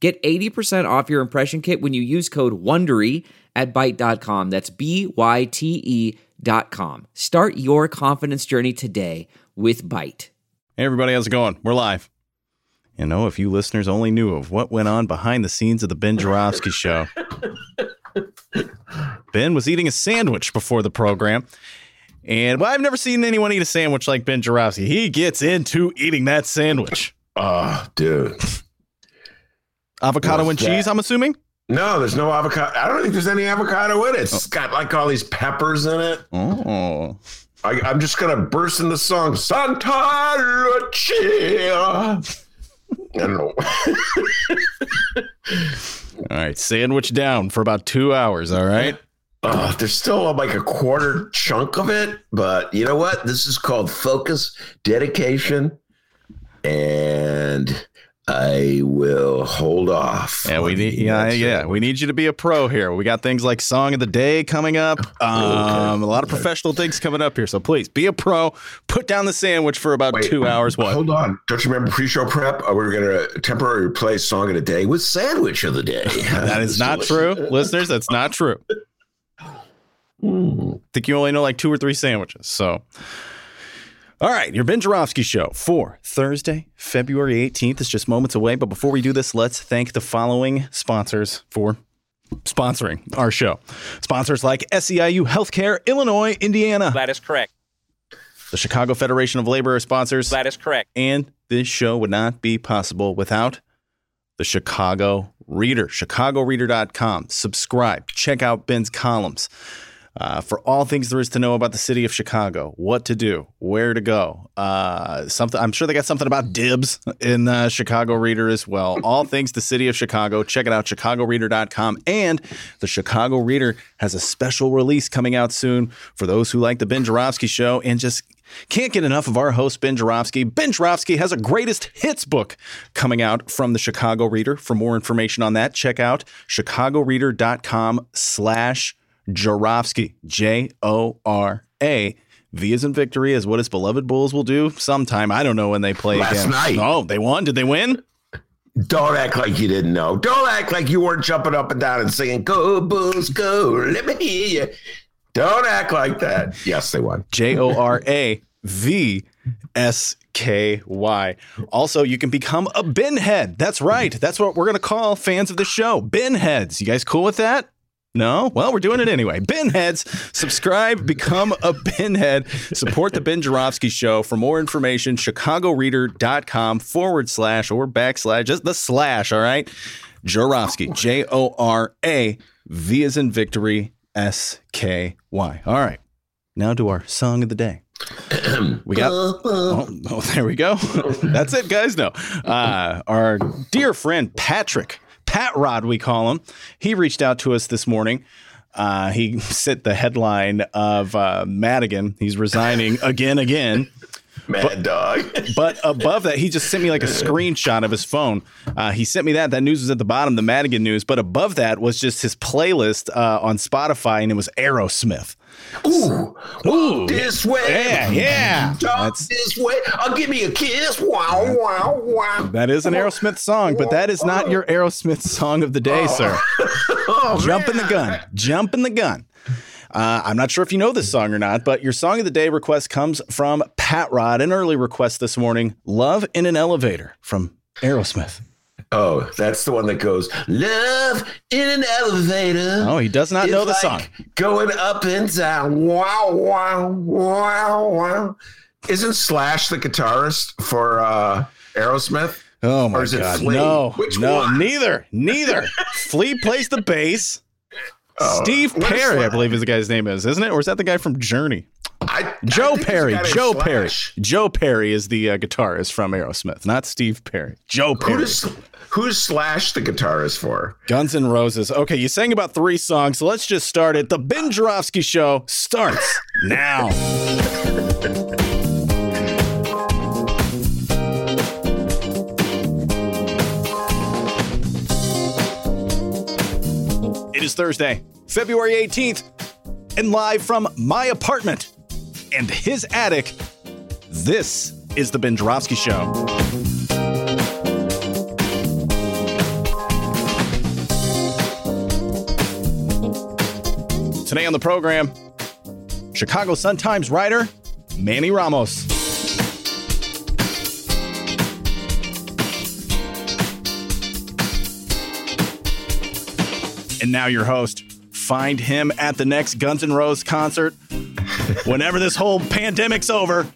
Get 80% off your impression kit when you use code WONDERY at Byte.com. That's B-Y-T-E dot com. Start your confidence journey today with Byte. Hey, everybody, how's it going? We're live. You know, if you listeners only knew of what went on behind the scenes of the Ben Joravsky show. ben was eating a sandwich before the program. And well, I've never seen anyone eat a sandwich like Ben Joravsky. He gets into eating that sandwich. Oh, dude. Avocado What's and cheese, that? I'm assuming? No, there's no avocado. I don't think there's any avocado in it. It's got like all these peppers in it. Oh. I, I'm just gonna burst into song Santa Lucia. I don't know. All right, sandwich down for about two hours, all right? Uh, there's still like a quarter chunk of it, but you know what? This is called focus, dedication, and I will hold off. Yeah, we need yeah, yeah. We need you to be a pro here. We got things like song of the day coming up. Um, a lot of professional things coming up here. So please be a pro. Put down the sandwich for about Wait, two hours. What? Hold on. Don't you remember pre-show prep? Uh, we were going to temporarily replace song of the day with sandwich of the day. That is not true, listeners. That's not true. Hmm. I think you only know like two or three sandwiches. So, all right, your Ben Joravsky show for Thursday, February 18th is just moments away. But before we do this, let's thank the following sponsors for sponsoring our show. Sponsors like SEIU Healthcare, Illinois, Indiana, That is correct. the Chicago Federation of Labor are sponsors. That is correct. And this show would not be possible without the Chicago Reader, chicagoreader.com. Subscribe, check out Ben's columns. Uh, for all things there is to know about the city of Chicago, what to do, where to go. Uh, something I'm sure they got something about dibs in uh, Chicago Reader as well. All things the city of Chicago. Check it out, chicagoreader.com. And the Chicago Reader has a special release coming out soon for those who like the Ben Joravsky show and just can't get enough of our host, Ben Joravsky. Ben Joravsky has a greatest hits book coming out from the Chicago Reader. For more information on that, check out chicagoreader.com slash Joravsky. J O R A. V is in victory is what his beloved Bulls will do sometime. I don't know when they play Last again. night. Oh, they won. Did they win? Don't act like you didn't know. Don't act like you weren't jumping up and down and singing, Go Bulls, go. Let me hear you. Don't act like that. Yes, they won. J O R A V S K Y. Also, you can become a bin head. That's right. That's what we're going to call fans of the show. Bin heads. You guys cool with that? No? Well, we're doing it anyway. Binheads, subscribe, become a binhead, support the Ben Joravsky show. For more information, chicagoreader.com forward slash or backslash, just the slash, all right? Joravsky, J O R A V is in victory, S K Y. All right. Now to our song of the day. we got oh, oh, there we go. That's it, guys. No, uh, our dear friend Patrick Pat Rod, we call him. He reached out to us this morning. Uh, he sent the headline of uh, Madigan. He's resigning again, again. Mad dog. But above that, he just sent me like a screenshot of his phone. Uh, he sent me that. That news was at the bottom, the Madigan news. But above that was just his playlist uh, on Spotify, and it was Aerosmith. Ooh, Ooh, this way. yeah, yeah. Talk this way. I'll give me a kiss. Wow, wow, wow. That is an Aerosmith song, but that is not your Aerosmith song of the day, sir. Oh, Jump in the gun. Jump in the gun. Uh, I'm not sure if you know this song or not, but your song of the day request comes from Pat Rod, an early request this morning. Love in an Elevator from Aerosmith. Oh, that's the one that goes, Love in an elevator. Oh, he does not know the like song. Going up and down. Wow, wow, wow, wow. Isn't Slash the guitarist for uh, Aerosmith? Oh my Or is it god. Flea? No. Which no, one? neither. Neither. Flea plays the bass. Oh, Steve Perry, I believe is the guy's name is, isn't it? Or is that the guy from Journey? I, Joe I Perry. Joe Perry. Joe Perry is the uh, guitarist from Aerosmith, not Steve Perry. Joe Who Perry. does who's Slash the guitarist for? Guns N' Roses. Okay, you sang about three songs, so let's just start it. The Ben Joravsky Show starts now. It is Thursday, February 18th, and live from my apartment and his attic, this is The Ben Joravsky Show. Today on the program, Chicago Sun-Times writer Manny Ramos. And now your host. Find him at the next Guns N' Roses concert whenever this whole pandemic's over.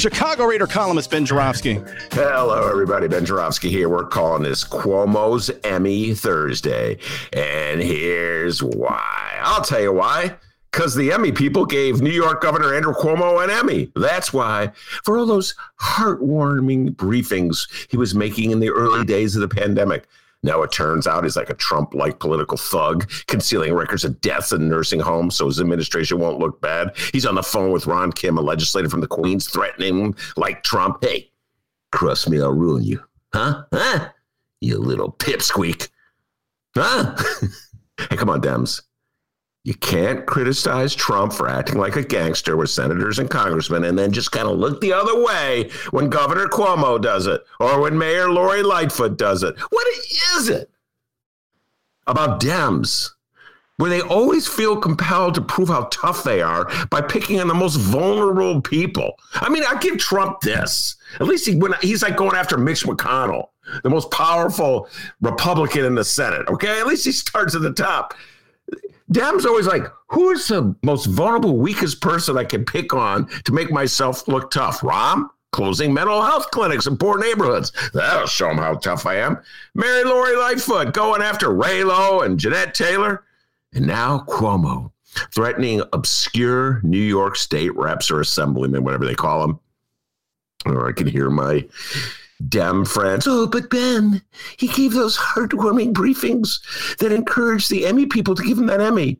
Chicago Reader columnist Ben Joravsky. Hello, everybody. Ben Joravsky here. We're calling this Cuomo's Emmy Thursday. And here's why. I'll tell you why. Because the Emmy people gave New York Governor Andrew Cuomo an Emmy. That's why. For all those heartwarming briefings he was making in the early days of the pandemic. Now it turns out he's like a Trump like political thug, concealing records of deaths in nursing homes so his administration won't look bad. He's on the phone with Ron Kim, a legislator from the Queens, threatening him like Trump. Hey, cross me, I'll ruin you. Huh? Huh? You little pipsqueak. Huh? hey, come on, Dems. You can't criticize Trump for acting like a gangster with senators and congressmen and then just kind of look the other way when Governor Cuomo does it or when Mayor Lori Lightfoot does it. What is it about Dems? Where they always feel compelled to prove how tough they are by picking on the most vulnerable people. I mean, I give Trump this. At least he, when he's like going after Mitch McConnell, the most powerful Republican in the Senate. Okay, at least he starts at the top. Dems always like, who is the most vulnerable, weakest person I can pick on to make myself look tough? Rahm? Closing mental health clinics in poor neighborhoods. That'll show them how tough I am. Mary Lori Lightfoot going after Raylo and Jeanette Taylor. And now Cuomo threatening obscure New York state reps or assemblymen, whatever they call them. Or I can hear my Dem friends. Oh, but Ben, he gave those heartwarming briefings that encouraged the Emmy people to give him that Emmy.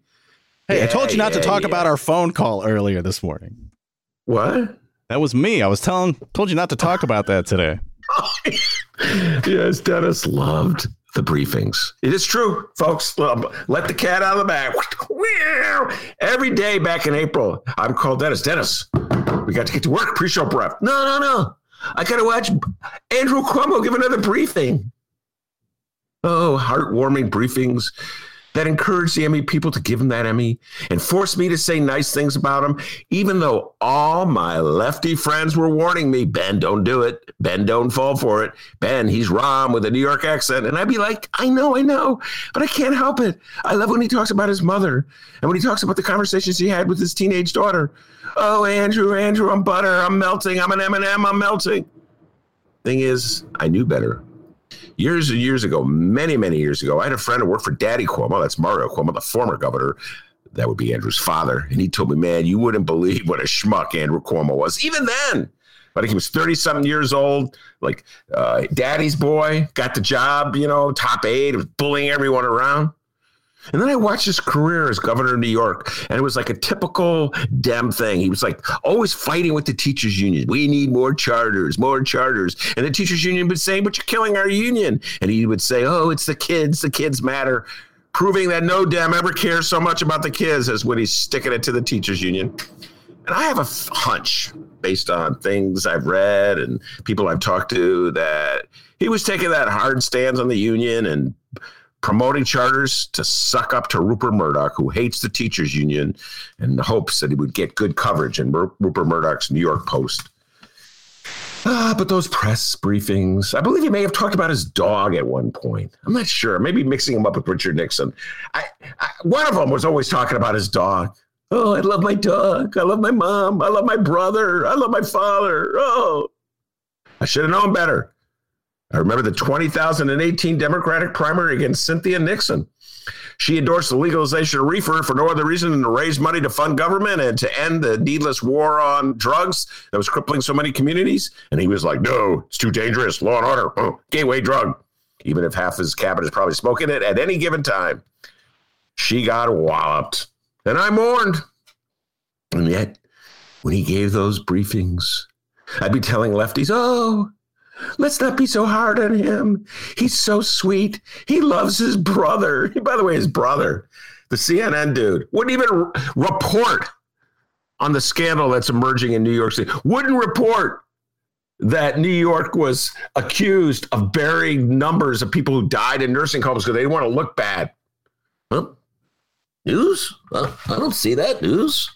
Hey, I told you not to talk yeah. about our phone call earlier this morning. What? That was me. I was telling, told you not to talk about that today. yes, Dennis loved the briefings. It is true, folks. Let the cat out of the bag. Every day back in April, I'm called Dennis. Dennis, we got to get to work. Pre-show prep. No, no, no. I got to watch Andrew Cuomo give another briefing. Oh, heartwarming briefings that encouraged the Emmy people to give him that Emmy and forced me to say nice things about him, even though all my lefty friends were warning me, Ben, don't do it. Ben, don't fall for it. Ben, he's Rahm with a New York accent. And I'd be like, I know, I know, but I can't help it. I love when he talks about his mother and when he talks about the conversations he had with his teenage daughter. Oh, Andrew, Andrew, I'm butter. I'm melting. I'm an M&M. I'm melting. Thing is, I knew better years and years ago, many, many years ago, I had a friend who worked for Daddy Cuomo. That's Mario Cuomo, the former governor. That would be Andrew's father. And he told me, man, you wouldn't believe what a schmuck Andrew Cuomo was, even then. But he was 30 something years old, like uh, daddy's boy, got the job, you know, top aide, was bullying everyone around. And then I watched his career as governor of New York, and it was like a typical Dem thing. He was like always fighting with the teachers' union. We need more charters, more charters. And the teachers' union would say, But you're killing our union. And he would say, Oh, it's the kids. The kids matter. Proving that no Dem ever cares so much about the kids as when he's sticking it to the teachers' union. And I have a hunch based on things I've read and people I've talked to that he was taking that hard stance on the union and promoting charters to suck up to Rupert Murdoch, who hates the teachers union, and hopes that he would get good coverage in Rupert Murdoch's New York Post. Ah, but those press briefings, I believe he may have talked about his dog at one point. I'm not sure. Maybe mixing him up with Richard Nixon. I, I, one of them was always talking about his dog. Oh, I love my dog. I love my mom. I love my brother. I love my father. Oh, I should have known better. I remember the 2018 Democratic primary against Cynthia Nixon. She endorsed the legalization of reefer for no other reason than to raise money to fund government and to end the needless war on drugs that was crippling so many communities. And he was like, no, it's too dangerous. Law and order, oh, gateway drug. Even if half his cabinet is probably smoking it at any given time. She got walloped. And I mourned. And yet, when he gave those briefings, I'd be telling lefties, oh, Let's not be so hard on him. He's so sweet. He loves his brother. By the way, his brother, the CNN dude, wouldn't even report on the scandal that's emerging in New York City. Wouldn't report that New York was accused of burying numbers of people who died in nursing homes because they didn't want to look bad. Huh? News? I don't see that news.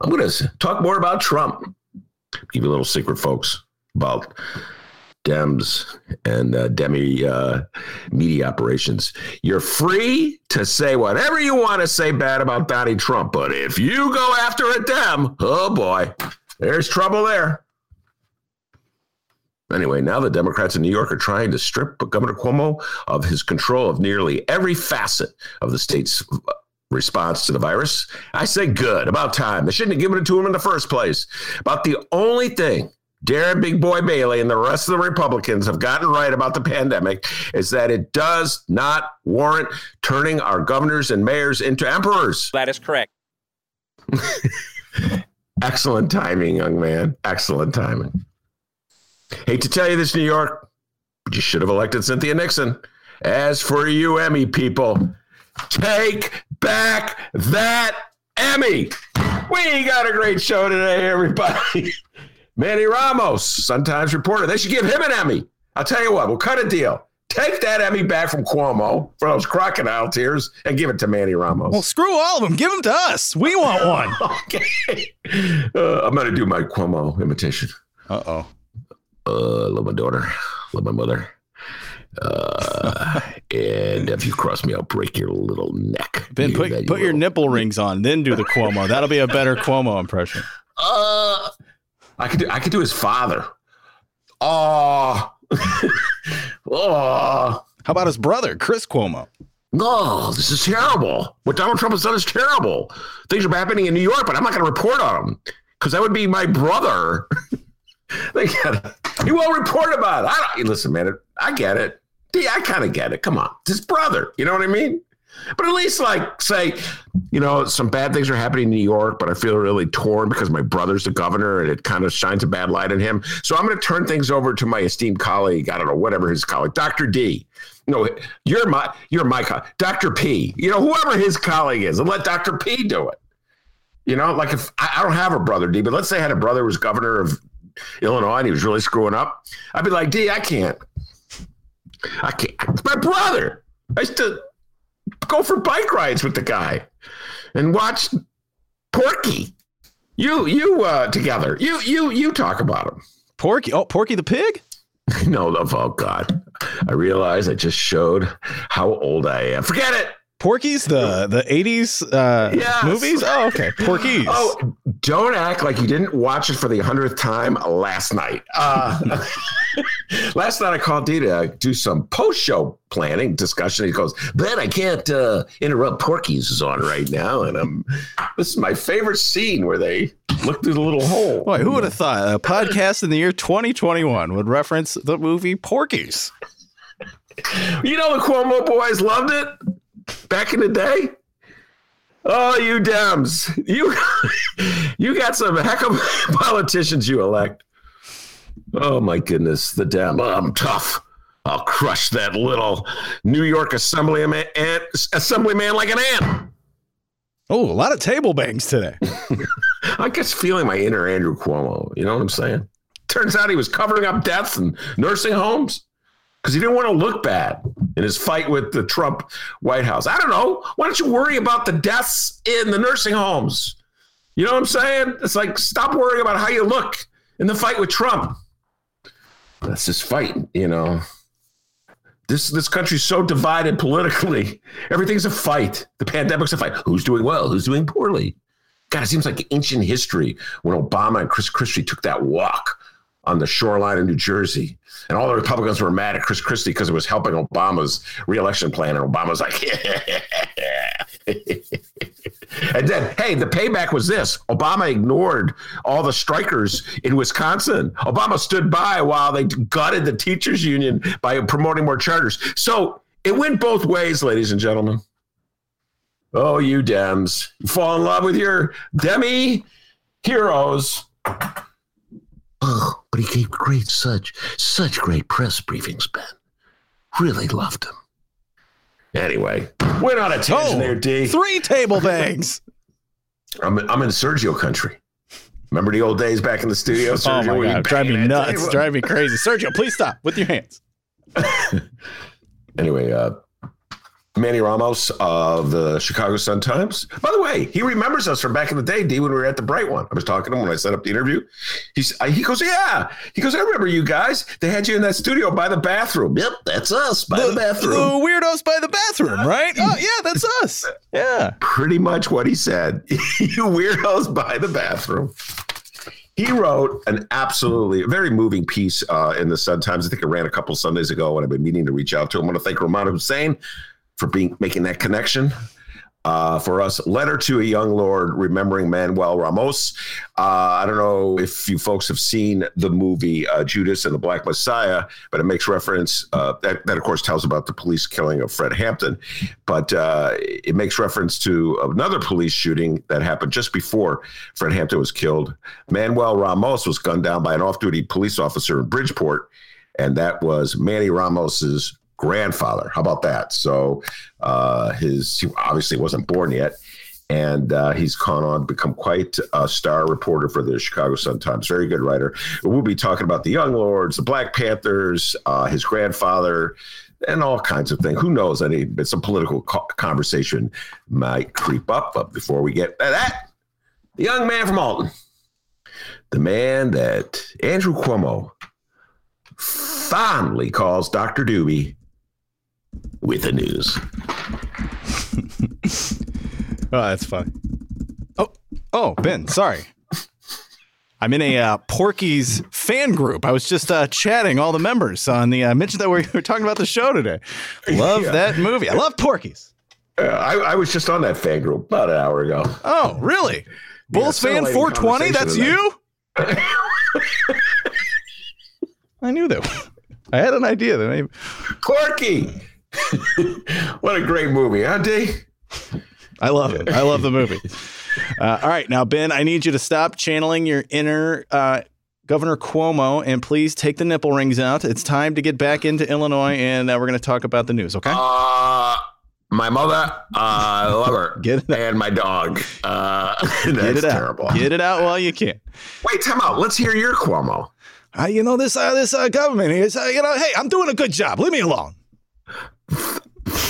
I'm going to talk more about Trump. Give you a little secret, folks, about Dems and uh, Demi uh, media operations. You're free to say whatever you want to say bad about Donnie Trump, but if you go after a Dem, oh boy, there's trouble there. Anyway, now the Democrats in New York are trying to strip Governor Cuomo of his control of nearly every facet of the state's response to the virus. I say good, about time. They shouldn't have given it to him in the first place. About the only thing Darren Big Boy Bailey and the rest of the Republicans have gotten right about the pandemic is that it does not warrant turning our governors and mayors into emperors. That is correct. Excellent timing, young man. Excellent timing. Hate to tell you this, New York, but you should have elected Cynthia Nixon. As for you, Emmy people, take back that Emmy. We got a great show today, everybody. Manny Ramos, Sun-Times reporter. They should give him an Emmy. I'll tell you what, we'll cut a deal. Take that Emmy back from Cuomo for those crocodile tears and give it to Manny Ramos. Well, screw all of them. Give them to us. We want one. okay. Uh, I'm going to do my Cuomo imitation. Uh-oh. Uh, love my daughter. Love my mother. Uh, and if you cross me, I'll break your little neck. Ben, put, put you your nipple rings on, then do the Cuomo. That'll be a better Cuomo impression. Uh, I could do, I could do his father. Oh, oh. How about his brother, Chris Cuomo? No, this is terrible. What Donald Trump has done is terrible. Things are happening in New York, but I'm not going to report on them because that would be my brother. they He won't report about it. I don't. Listen, man, I get it. I kind of get it. Come on, it's his brother. You know what I mean? But at least, like, say, you know, some bad things are happening in New York, but I feel really torn because my brother's the governor and it kind of shines a bad light on him. So I'm going to turn things over to my esteemed colleague. I don't know, whatever his colleague, Dr. D. No, you're my, you're my, colleague. Dr. P. You know, whoever his colleague is, and let Dr. P do it. You know, like if I, I don't have a brother D, but let's say I had a brother who was governor of Illinois and he was really screwing up. I'd be like, D, I can't. I can't. It's my brother. I to go for bike rides with the guy and watch Porky. You you uh together. You you you talk about him. Porky. Oh, Porky the pig? no, oh God. I realize I just showed how old I am. Forget it. Porky's the the eighties uh, yes. movies. Oh, okay. Porky's. Oh, don't act like you didn't watch it for the hundredth time last night. Uh, last night I called D to do some post show planning discussion. He goes, "Ben, I can't uh, interrupt. Porky's is on right now, and I'm. This is my favorite scene where they look through the little hole. Boy, who would have thought a podcast in the year 2021 would reference the movie Porky's? You know the Cuomo boys loved it back in the day? Oh, you Dems. You you got some heck of politicians you elect. Oh my goodness, the Dem. I'm tough. I'll crush that little New York assemblyman, assemblyman like an ant. Oh, a lot of table bangs today. I guess feeling my inner Andrew Cuomo. You know what I'm saying? Turns out he was covering up deaths in nursing homes because he didn't want to look bad in his fight with the Trump White House. I don't know. Why don't you worry about the deaths in the nursing homes? You know what I'm saying? It's like stop worrying about how you look in the fight with Trump. That's just fight, you know. This this country's so divided politically. Everything's a fight. The pandemic's a fight. Who's doing well? Who's doing poorly? God, it seems like ancient history when Obama and Chris Christie took that walk on the shoreline of New Jersey. And all the Republicans were mad at Chris Christie because it was helping Obama's reelection plan. And Obama's like, and then, hey, the payback was this Obama ignored all the strikers in Wisconsin. Obama stood by while they gutted the teachers' union by promoting more charters. So it went both ways, ladies and gentlemen. Oh, you Dems. You fall in love with your demi heroes. Oh, but he gave great, such, such great press briefings, Ben. Really loved him. Anyway, we're not a tangent there, D. Three table bangs. I'm, I'm in Sergio country. Remember the old days back in the studio? Sergio, oh my you god, drive me nuts, table? drive me crazy. Sergio, please stop with your hands. Anyway, uh, Manny Ramos of the Chicago Sun Times. By the way, he remembers us from back in the day, D, when we were at the Bright One. I was talking to him when I set up the interview. He's, uh, he goes, Yeah. He goes, I remember you guys. They had you in that studio by the bathroom. Yep, that's us by the, The bathroom. weirdos by the bathroom, right? Oh yeah, that's us. Yeah. Pretty much what he said. you weirdos by the bathroom. He wrote an absolutely very moving piece uh, in the Sun Times. I think it ran a couple Sundays ago, and I've been meaning to reach out to him. I want to thank Romano Hussein for being making that connection uh, for us. Letter to a Young Lord, remembering Manuel Ramos. Uh, I don't know if you folks have seen the movie uh, Judas and the Black Messiah, but it makes reference. Uh, that, that, of course, tells about the police killing of Fred Hampton, but uh, it makes reference to another police shooting that happened just before Fred Hampton was killed. Manuel Ramos was gunned down by an off-duty police officer in Bridgeport, and that was Manny Ramos's grandfather. How about that? So uh, his he obviously wasn't born yet, and uh, he's gone on to become quite a star reporter for the Chicago Sun Times. Very good writer. We'll be talking about the Young Lords, the Black Panthers, uh, his grandfather. And all kinds of things. Who knows? Any some political co- conversation might creep up. But before we get to that, the young man from Alton, the man that Andrew Cuomo fondly calls Dr. Doobie with the news. Oh, that's funny. Oh, oh, Ben, sorry. I'm in a uh, Porky's fan group. I was just uh, chatting all the members on the. I uh, mentioned that we were talking about the show today. Love Yeah. that movie. I love Porky's. Uh, I, I was just on that fan group about an hour ago. Oh, really? Bulls fan 420. That's conversation you. I knew that. I had an idea that maybe. Corky. what a great movie, huh, D? I love it. I love the movie. Uh, all right, now Ben, I need you to stop channeling your inner uh, Governor Cuomo and please take the nipple rings out. It's time to get back into Illinois, and uh, we're going to talk about the news. Okay? Uh, my mother, uh, I love her. Get it out. and my dog. Uh, Get that's it out. terrible. Get it out while you can. Wait, time out. Let's hear your Cuomo. Uh, you know this. Uh, this uh, government is. Uh, you know, hey, I'm doing a good job. Leave me alone.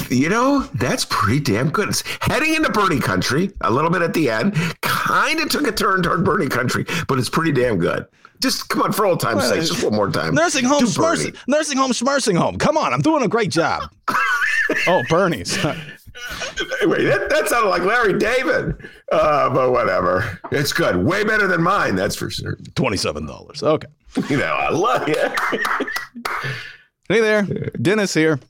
You know, that's pretty damn good. It's heading into Bernie country a little bit at the end. Kind of took a turn toward Bernie country, but it's pretty damn good. Just come on, for old time's sake, just one more time. Nursing home, Do nursing home, smursing home. Come on, I'm doing a great job. oh, Bernie's. Wait, that, that sounded like Larry David. Uh, but whatever. It's good. Way better than mine, that's for sure. Twenty-seven dollars. Okay. You know, I love you. Hey there, Dennis here.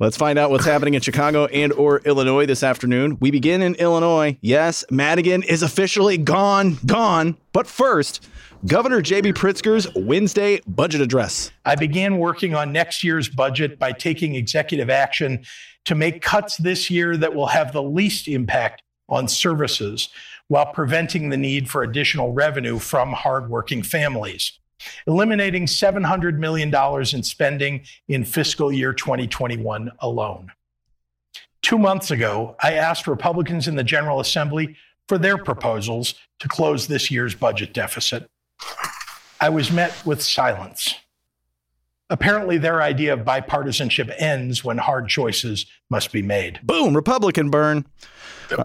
Let's find out what's happening in Chicago and or Illinois this afternoon. We begin in Illinois. Yes, Madigan is officially gone, gone. But first, Governor J.B. Pritzker's Wednesday budget address. I began working on next year's budget by taking executive action to make cuts this year that will have the least impact on services while preventing the need for additional revenue from hardworking families. Eliminating $700 million in spending in fiscal year 2021 alone. Two months ago, I asked Republicans in the General Assembly for their proposals to close this year's budget deficit. I was met with silence. Apparently, their idea of bipartisanship ends when hard choices must be made. Boom, Republican burn.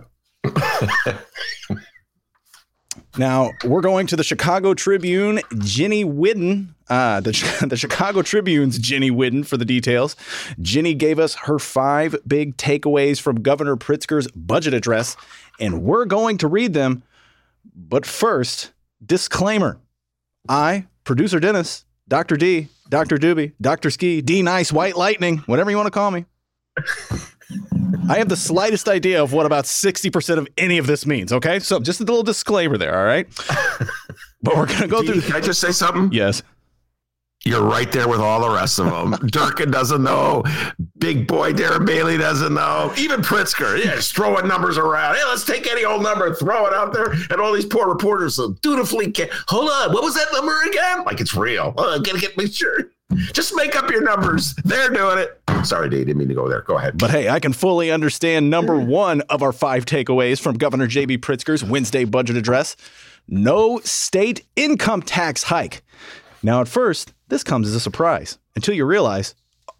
Now we're going to the Chicago Tribune. Jenny Whidden, uh, the, the Chicago Tribune's Jenny Whidden for the details. Ginny gave us her five big takeaways from Governor Pritzker's budget address, and we're going to read them. But first, disclaimer: I producer Dennis, Dr. D, Dr. Doobie, Dr. Ski, D Nice, White Lightning, whatever you want to call me. I have the slightest idea of what about 60% of any of this means, okay? So just a little disclaimer there, all right? But we're going to go D, through. can I just say something? Yes. You're right there with all the rest of them. Durkin doesn't know. Big boy Darren Bailey doesn't know. Even Pritzker, yeah, just throwing numbers around. Hey, let's take any old number and throw it out there. And all these poor reporters so dutifully can hold on. What was that number again? Like it's real. Uh, oh, I'm gonna get me sure. Just make up your numbers. They're doing it. Sorry, Dave, didn't mean to go there. Go ahead. But hey, I can fully understand number mm. one of our five takeaways from Governor J.B. Pritzker's Wednesday budget address no state income tax hike. Now, at first, this comes as a surprise until you realize,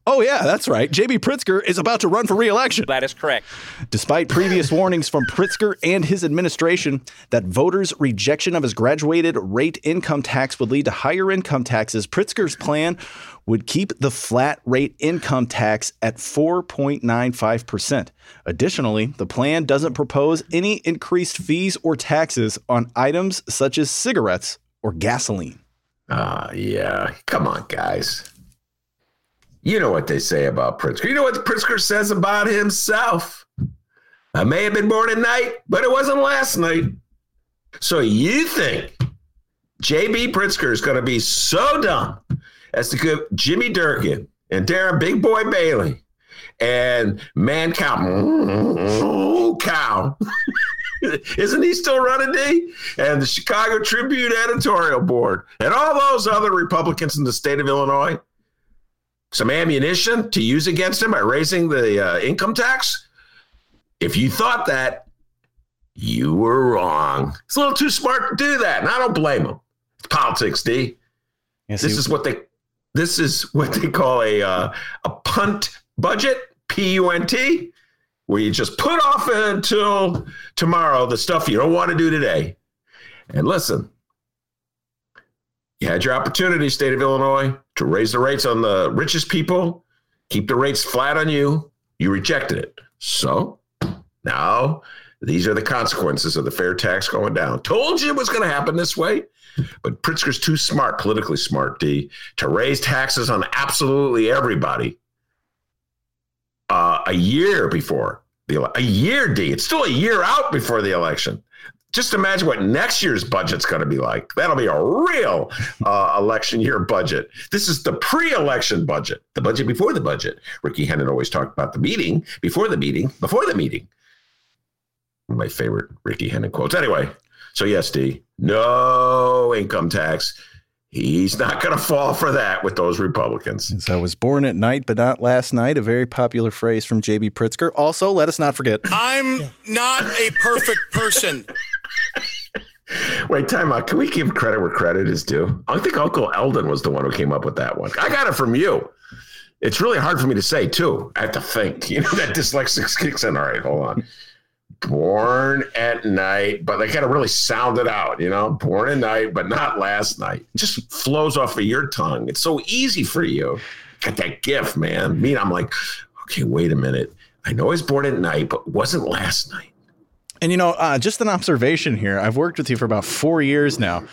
oh, yeah, that's right. J.B. Pritzker is about to run for reelection. That is correct. Despite previous warnings from Pritzker and his administration that voters' rejection of his graduated rate income tax would lead to higher income taxes, Pritzker's plan would keep the flat rate income tax at 4.95%. Additionally, the plan doesn't propose any increased fees or taxes on items such as cigarettes or gasoline. Ah, yeah. Come on, guys. You know what they say about Pritzker. You know what Pritzker says about himself. I may have been born at night, but it wasn't last night. So you think JB Pritzker is going to be so dumb as to give Jimmy Durkin and Darren Big Boy Bailey and Mancow, Cow. Isn't he still running D? And the Chicago Tribune editorial board and all those other Republicans in the state of Illinois some ammunition to use against him by raising the uh, income tax? If you thought that, you were wrong. It's a little too smart to do that, and I don't blame him. It's politics, D. Yes, This he- is what they this is what they call a uh, a punt budget, P U N T, where you just put off until tomorrow the stuff you don't want to do today. And listen, you had your opportunity, state of Illinois, to raise the rates on the richest people, keep the rates flat on you. You rejected it. So now these are the consequences of the fair tax going down. Told you it was going to happen this way. But Pritzker's too smart, politically smart, D, to raise taxes on absolutely everybody uh, a year before the ele- a year, D. It's still a year out before the election. Just imagine what next year's budget's going to be like. That'll be a real uh, election year budget. This is the pre-election budget, the budget before the budget. Ricky Hendon always talked about the meeting before the meeting before the meeting. My favorite Ricky Hendon quotes. Anyway, so yes, D, no income tax. He's not going to fall for that with those Republicans. So I was born at night, but not last night. A very popular phrase from J.B. Pritzker. Also, let us not forget. I'm not a perfect person. Wait, time out. Can we give credit where credit is due? I think Uncle Eldon was the one who came up with that one. I got it from you. It's really hard for me to say too. I have to think. You know that dyslexic kicks in. All right, hold on. Born at night, but they gotta really sound it out, you know. Born at night, but not last night. It just flows off of your tongue. It's so easy for you. Got that gift, man. Me, I'm like, okay, wait a minute. I know was born at night, but wasn't last night. And you know, uh, just an observation here. I've worked with you for about four years now.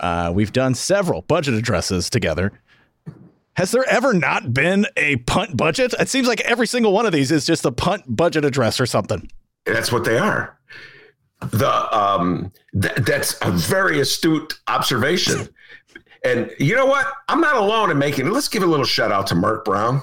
Uh, we've done several budget addresses together. Has there ever not been a punt budget? It seems like every single one of these is just a punt budget address or something. That's what they are. The um, th- that's a very astute observation. And you know what? I'm not alone in making it. Let's give a little shout out to Mark Brown.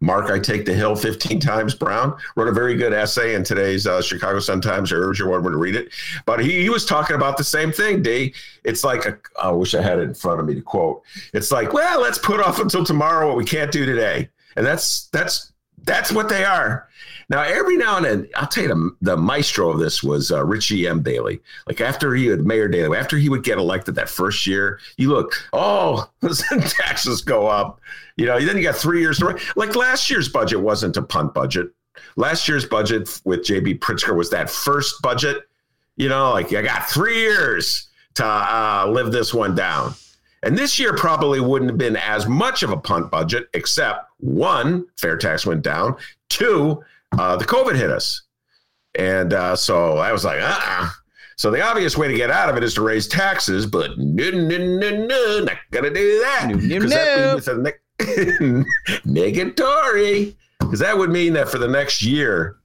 Mark, I take the hill 15 times. Brown wrote a very good essay in today's uh, Chicago Sun Times. I urge everyone to read it. But he, he was talking about the same thing, D. It's like, a, I wish I had it in front of me to quote. It's like, well, let's put off until tomorrow what we can't do today. And that's that's that's what they are. Now, every now and then, I'll tell you, the, the maestro of this was uh, Richie M. Daley. Like after he had Mayor Daley, after he would get elected that first year, you look, oh, taxes go up. You know, then you got three years to write. Like last year's budget wasn't a punt budget. Last year's budget with JB Pritzker was that first budget. You know, like I got three years to uh, live this one down. And this year probably wouldn't have been as much of a punt budget, except one, fair tax went down. Two, uh, the COVID hit us. And uh, so I was like, uh uh So the obvious way to get out of it is to raise taxes, but no, no, no, no, not gonna do that. No, no, 'Cause that no. means a ne- negatory. Because that would mean that for the next year,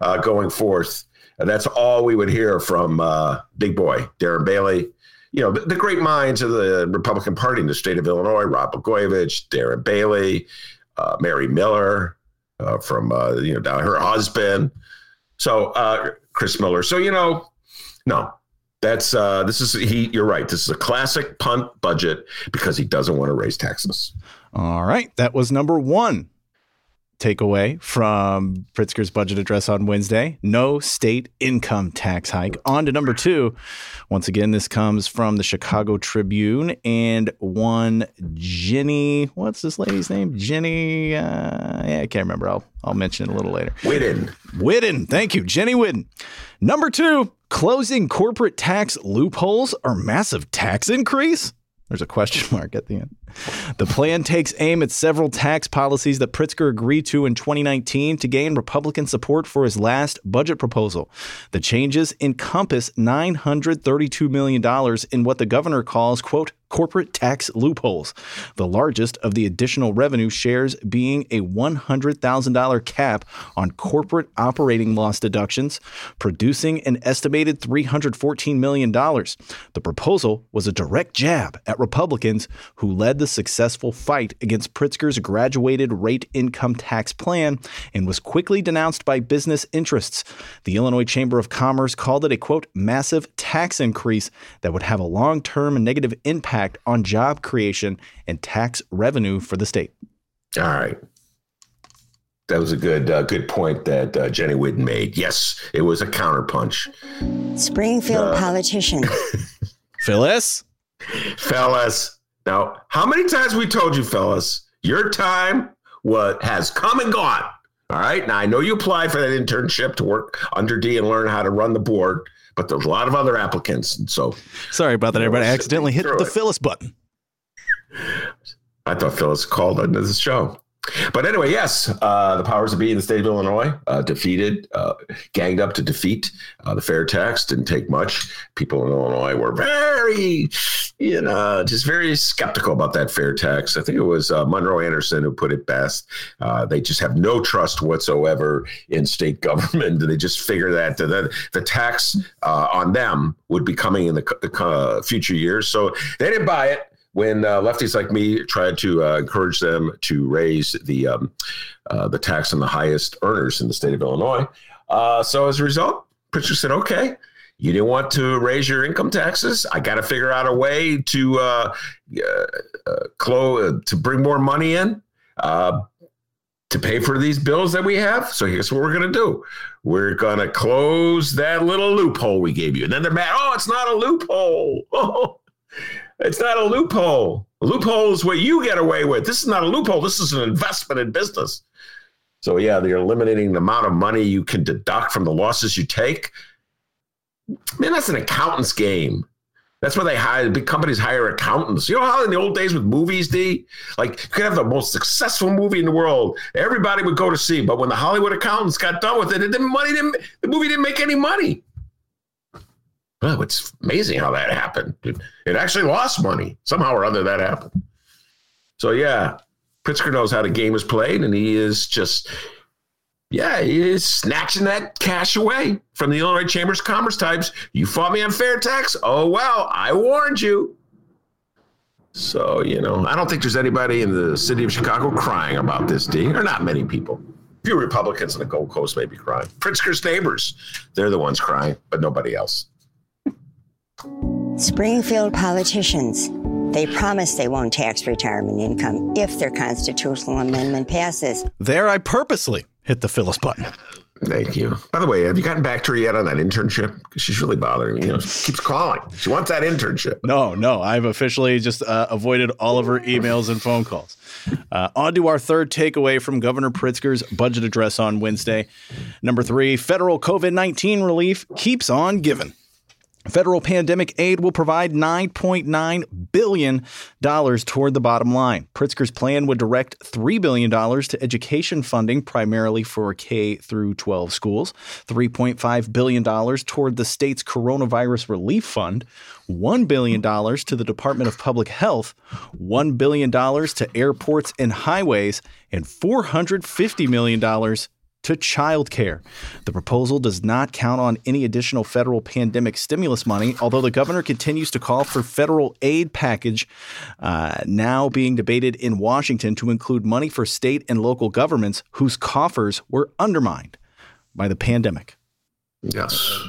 uh, going forth, uh, that's all we would hear from uh, Big Boy Darren Bailey. You know, the, the great minds of the Republican Party in the state of Illinois: Rob Blagojevich, Darren Bailey, uh, Mary Miller uh, from uh, you know down her husband. So uh, Chris Miller. So you know, no, that's uh, this is he. You're right. This is a classic punt budget because he doesn't want to raise taxes. All right. That was number one takeaway from Pritzker's budget address on Wednesday. No state income tax hike. On to number two. Once again, this comes from the Chicago Tribune and one Jenny. What's this lady's name? Jenny. Uh, yeah, I can't remember. I'll, I'll mention it a little later. Whidden. Whidden. Thank you, Jenny Whidden. Number two, closing corporate tax loopholes or massive tax increase? There's a question mark at the end. The plan takes aim at several tax policies that Pritzker agreed to in 2019 to gain Republican support for his last budget proposal. The changes encompass $932 million in what the governor calls, quote, corporate tax loopholes. The largest of the additional revenue shares being a $100,000 cap on corporate operating loss deductions, producing an estimated $314 million. The proposal was a direct jab at Republicans who led the successful fight against Pritzker's graduated rate income tax plan and was quickly denounced by business interests. The Illinois Chamber of Commerce called it a quote massive tax increase that would have a long-term negative impact on job creation and tax revenue for the state. All right. That was a good uh, good point that uh, Jenny Whidden made. Yes, it was a counterpunch. Springfield politician. Phyllis, fellas. Now, how many times we told you, fellas, your time what has come and gone. All right. Now I know you applied for that internship to work under D and learn how to run the board, but there's a lot of other applicants. And so sorry about that, everybody. I accidentally hit the it. Phyllis button. I thought Phyllis called into the show. But anyway, yes, uh, the powers that be in the state of Illinois uh, defeated, uh, ganged up to defeat uh, the fair tax. Didn't take much. People in Illinois were very, you know, just very skeptical about that fair tax. I think it was uh, Monroe Anderson who put it best. Uh, they just have no trust whatsoever in state government. They just figure that the, the, tax on them would be coming in the, the future years. So they didn't buy it when uh, lefties like me tried to uh, encourage them to raise the um, uh, the tax on the highest earners in the state of Illinois. Uh, so as a result, Pritzker said, "Okay, you didn't want to raise your income taxes. I got to figure out a way to uh, uh, uh, clo- to bring more money in." To pay for these bills that we have. So here's what we're going to do. We're going to close that little loophole we gave you. And then they're mad. Oh, it's not a loophole. It's not a loophole. A loophole is what you get away with. This is not a loophole. This is an investment in business. So yeah, they're eliminating the amount of money you can deduct from the losses you take. Man, that's an accountant's game. That's why they hire big companies hire accountants. You know how in the old days with movies, D, like you could have the most successful movie in the world, everybody would go to see, but when the Hollywood accountants got done with it, it didn't money didn't the movie didn't make any money. Well, it's amazing how that happened. It, it actually lost money somehow or other. That happened. So yeah, Pritzker knows how the game is played, and he is just yeah, he is snatching that cash away from the Illinois Chambers of Commerce types. You fought me on fair tax. Oh well, I warned you. So you know, I don't think there's anybody in the city of Chicago crying about this. D. Are not many people. A few Republicans on the Gold Coast may be crying. Pritzker's neighbors, they're the ones crying, but nobody else. Springfield politicians. They promise they won't tax retirement income if their constitutional amendment passes. There, I purposely hit the Phyllis button. Thank you. By the way, have you gotten back to her yet on that internship? Because she's really bothering me. You know, she keeps calling. She wants that internship. No, no, I've officially just uh, avoided all of her emails and phone calls. Uh, on to our third takeaway from Governor Pritzker's budget address on Wednesday. Number three, federal COVID 19 relief keeps on giving. Federal pandemic aid will provide $9.9 billion toward the bottom line. Pritzker's plan would direct $3 billion to education funding, primarily for K through 12 schools, $3.5 billion toward the state's coronavirus relief fund, $1 billion to the Department of Public Health, $1 billion to airports and highways, and $450 million to childcare. The proposal does not count on any additional federal pandemic stimulus money, although the governor continues to call for federal aid package uh, now being debated in Washington to include money for state and local governments whose coffers were undermined by the pandemic. Yes.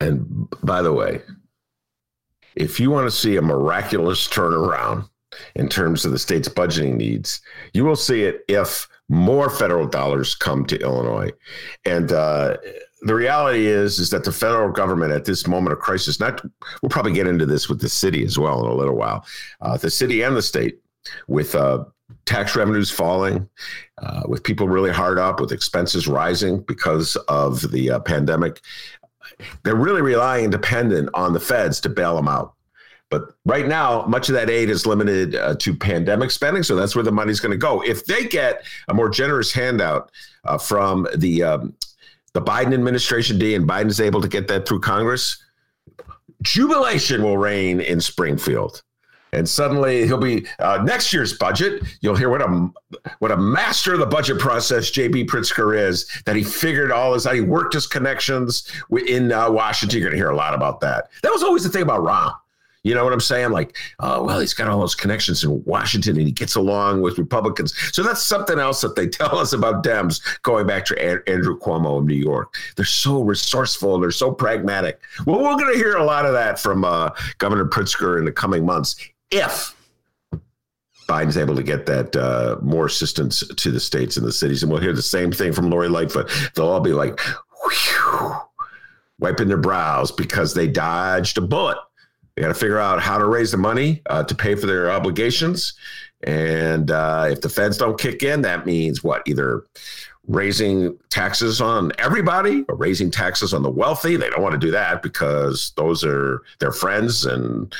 And by the way, if you want to see a miraculous turnaround in terms of the state's budgeting needs, you will see it if more federal dollars come to Illinois. And uh, the reality is, is that the federal government at this moment of crisis, not we'll probably get into this with the city as well in a little while, uh, the city and the state, with uh, tax revenues falling, uh, with people really hard up, with expenses rising because of the uh, pandemic, they're really relying dependent on the feds to bail them out. But right now, much of that aid is limited uh, to pandemic spending, so that's where the money's going to go. If they get a more generous handout uh, from the um, the Biden administration, D, and Biden is able to get that through Congress, jubilation will reign in Springfield. And suddenly he'll be uh, next year's budget. You'll hear what a what a master of the budget process JB Pritzker is. That he figured all this out. He worked his connections in uh, Washington. You're going to hear a lot about that. That was always the thing about Rahm. You know what I'm saying? Like, oh, well, he's got all those connections in Washington and he gets along with Republicans. So that's something else that they tell us about Dems going back to Andrew Cuomo in New York. They're so resourceful and they're so pragmatic. Well, we're going to hear a lot of that from uh, Governor Pritzker in the coming months if Biden's able to get that uh, more assistance to the states and the cities. And we'll hear the same thing from Lori Lightfoot. They'll all be like, whew, wiping their brows because they dodged a bullet. They got to figure out how to raise the money uh, to pay for their obligations. And uh, if the feds don't kick in, that means what? Either raising taxes on everybody or raising taxes on the wealthy. They don't want to do that because those are their friends and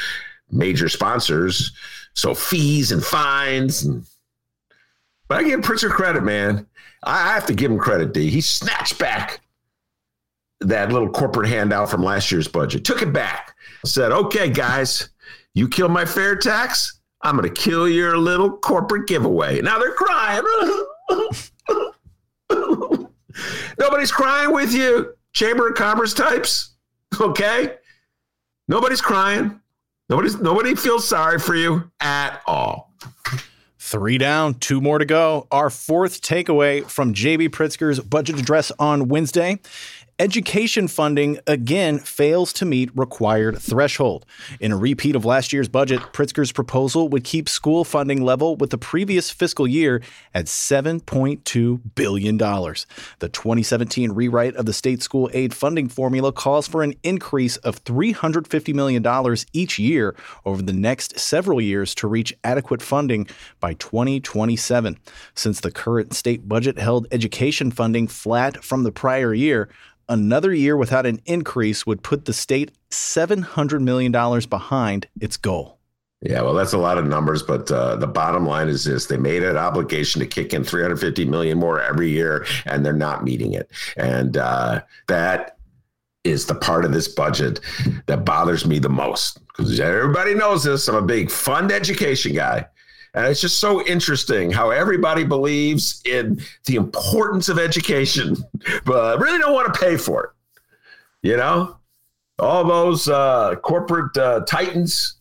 major sponsors. So fees and fines. And, but I give Pritzker credit, man. I have to give him credit, D. He snatched back that little corporate handout from last year's budget, took it back, said, okay, guys, you kill my fair tax, I'm going to kill your little corporate giveaway. Now they're crying. Nobody's crying with you, Chamber of Commerce types. Okay? Nobody's crying. Nobody's nobody feels sorry for you at all. Three down, two more to go. Our fourth takeaway from JB Pritzker's budget address on Wednesday education funding again fails to meet required threshold. In a repeat of last year's budget, Pritzker's proposal would keep school funding level with the previous fiscal year at $7.2 billion. The 2017 rewrite of the state school aid funding formula calls for an increase of $350 million each year over the next several years to reach adequate funding by 2027. Since the current state budget held education funding flat from the prior year, another year without an increase would put the state $700 million behind its goal. Yeah, well, that's a lot of numbers, but uh, the bottom line is this: they made an obligation to kick in 350 million more every year, and they're not meeting it. And uh, that is the part of this budget that bothers me the most because everybody knows this. I'm a big fund education guy. And it's just so interesting how everybody believes in the importance of education, but really don't want to pay for it. You know, all those uh, corporate uh, titans,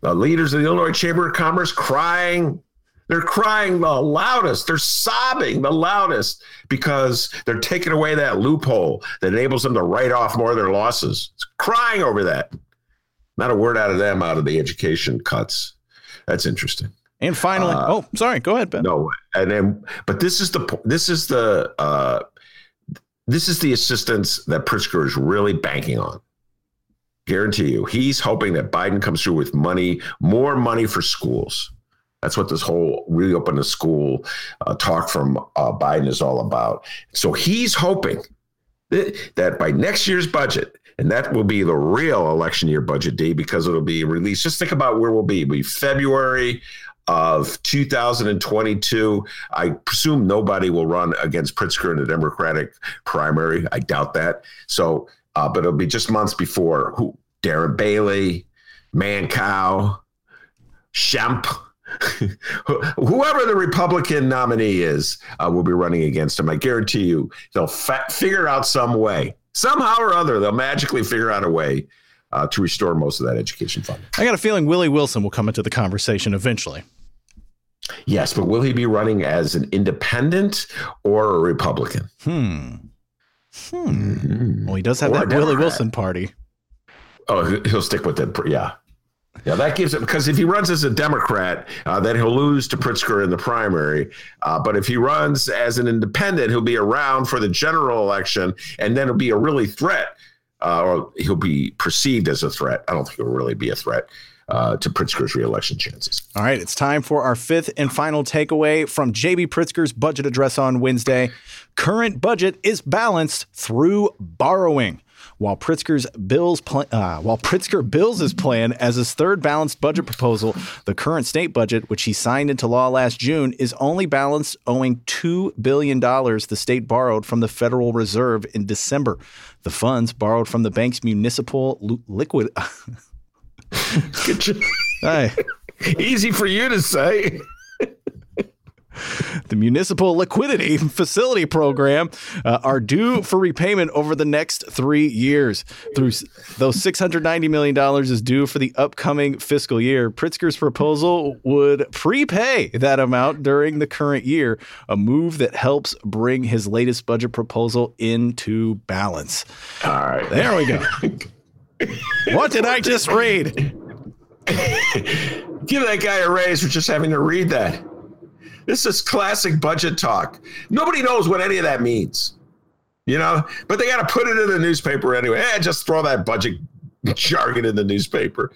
the leaders of the Illinois Chamber of Commerce crying. They're crying the loudest. They're sobbing the loudest because they're taking away that loophole that enables them to write off more of their losses. It's crying over that. Not a word out of them out of the education cuts. That's interesting. And finally, uh, oh, sorry, go ahead, Ben. No, and then, but this is the this is the uh, this is the assistance that Pritzker is really banking on. Guarantee you, he's hoping that Biden comes through with money, more money for schools. That's what this whole reopen the school uh, talk from uh, Biden is all about. So he's hoping that, that by next year's budget, And that will be the real election year budget, D, because it'll be released. Just think about where we'll be. It'll be February of 2022. I presume nobody will run against Pritzker in the Democratic primary. I doubt that. So, uh, but it'll be just months before who Darren Bailey, Mancow, Shemp, Whoever the Republican nominee is, uh, will be running against him. I guarantee you, they'll fa- figure out some way, somehow or other, they'll magically figure out a way uh, to restore most of that education fund. I got a feeling Willie Wilson will come into the conversation eventually. Yes, but will he be running as an independent or a Republican? Hmm. Hmm. Mm-hmm. Well, he does have or that Willie Wilson party. Oh, he'll stick with it. Yeah. Yeah, that gives it because if he runs as a Democrat, uh, then he'll lose to Pritzker in the primary. Uh, but if he runs as an independent, he'll be around for the general election, and then he'll be a really threat, uh, or he'll be perceived as a threat. I don't think he'll really be a threat. Uh, to Pritzker's reelection chances. All right, it's time for our fifth and final takeaway from JB Pritzker's budget address on Wednesday. Current budget is balanced through borrowing while Pritzker's bills pl- uh, while Pritzker bills his plan as his third balanced budget proposal, the current state budget, which he signed into law last June, is only balanced owing two billion dollars the state borrowed from the Federal Reserve in December. The funds borrowed from the bank's municipal liquid. Good job. Easy for you to say. the Municipal Liquidity Facility Program uh, are due for repayment over the next three years. Through though $690 million is due for the upcoming fiscal year, Pritzker's proposal would prepay that amount during the current year, a move that helps bring his latest budget proposal into balance. All right. There we go. what did I just read? Give that guy a raise for just having to read that. This is classic budget talk. Nobody knows what any of that means, you know, but they got to put it in the newspaper anyway. Eh, just throw that budget jargon in the newspaper.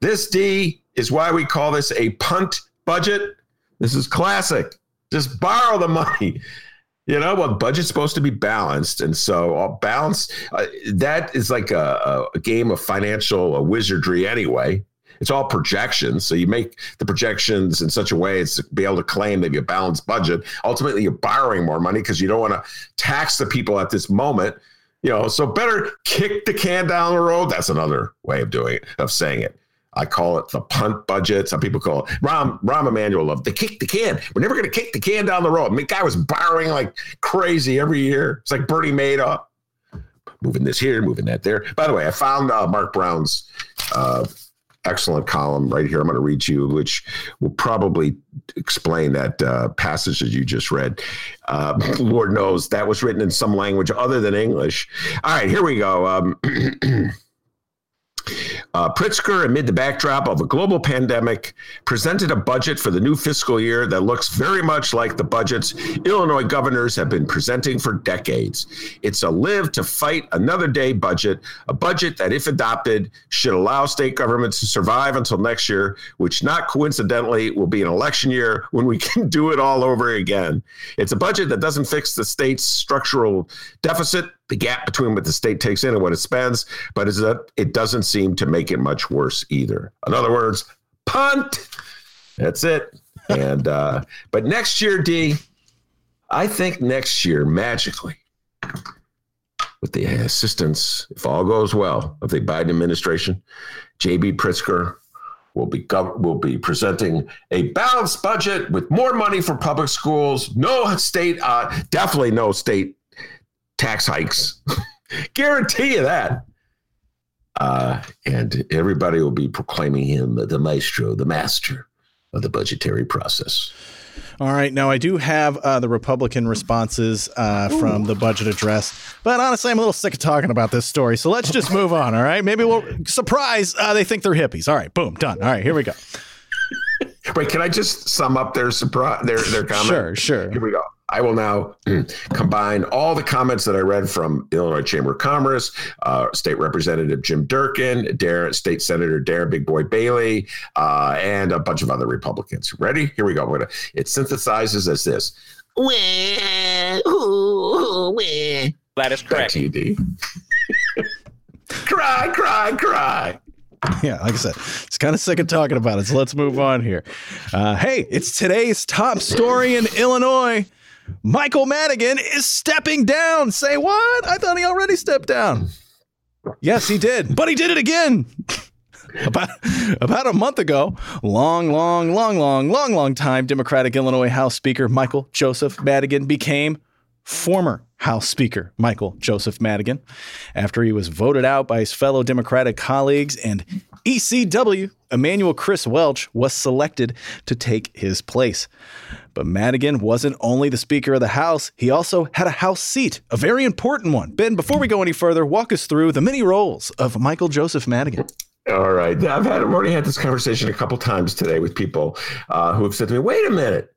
This D is why we call this a punt budget. This is classic. Just borrow the money. You know, well, budget's supposed to be balanced, and so uh, balance uh, that is like a, a, game of financial uh, wizardry anyway it's all projections. So you make the projections in such a way as to be able to claim that you have a balanced budget. Ultimately, you're borrowing more money because you don't want to tax the people at this moment. You know, so better kick the can down the road. That's another way of doing it, of saying it. I call it the punt budget. Some people call it Rahm Rahm Emanuel of the kick the can. We're never going to kick the can down the road. I mean, the guy was borrowing like crazy every year. It's like Bernie Madoff. Moving this here, moving that there. By the way, I found uh, Mark Brown's uh, excellent column right here. I'm going to read you, which will probably explain that uh, passage that you just read. Uh, Lord knows that was written in some language other than English. All right, here we go. Um, Uh, Pritzker, amid the backdrop of a global pandemic, presented a budget for the new fiscal year that looks very much like the budgets Illinois governors have been presenting for decades. It's a live to fight another day budget, a budget that, if adopted, should allow state governments to survive until next year, which not coincidentally will be an election year when we can do it all over again. It's a budget that doesn't fix the state's structural deficit the gap between what the state takes in and what it spends, but is that it doesn't seem to make it much worse either. In other words, punt. That's it. and uh, but next year, D, I think next year magically, with the assistance, if all goes well, of the Biden administration, J.B. Pritzker will be will be presenting a balanced budget with more money for public schools, no state, uh, definitely no state tax hikes. Guarantee you that. Uh, and everybody will be proclaiming him the maestro, the master of the budgetary process. All right. Now, I do have uh, the Republican responses uh, from the budget address, but honestly, I'm a little sick of talking about this story. So let's just move on. All right. Maybe we'll surprise. Uh, they think they're hippies. All right. Boom. Done. All right. Here we go. Wait, can I just sum up their surprise, their their comment? Sure, sure. Here we go. I will now combine all the comments that I read from Illinois Chamber of Commerce, uh, State Representative Jim Durkin, Darren, State Senator Darren Big Boy Bailey, uh, and a bunch of other Republicans. Ready? Here we go. Gonna, it synthesizes as this. That is correct. Back to you, D. cry, cry, cry. Yeah, like I said, it's kind of sick of talking about it. So let's move on here. Uh, hey, it's today's top story in Illinois. Michael Madigan is stepping down. Say what? I thought he already stepped down. Yes, he did, but he did it again. about about a month ago, long, long, long, long, long, long time Democratic Illinois House Speaker Michael Joseph Madigan became former House Speaker Michael Joseph Madigan after he was voted out by his fellow Democratic colleagues and ECW Emanuel Chris Welch was selected to take his place. But Madigan wasn't only the Speaker of the House, he also had a House seat, a very important one. Ben, before we go any further, walk us through the many roles of Michael Joseph Madigan. All right. I've had I've already had this conversation a couple times today with people uh, who have said to me, wait a minute.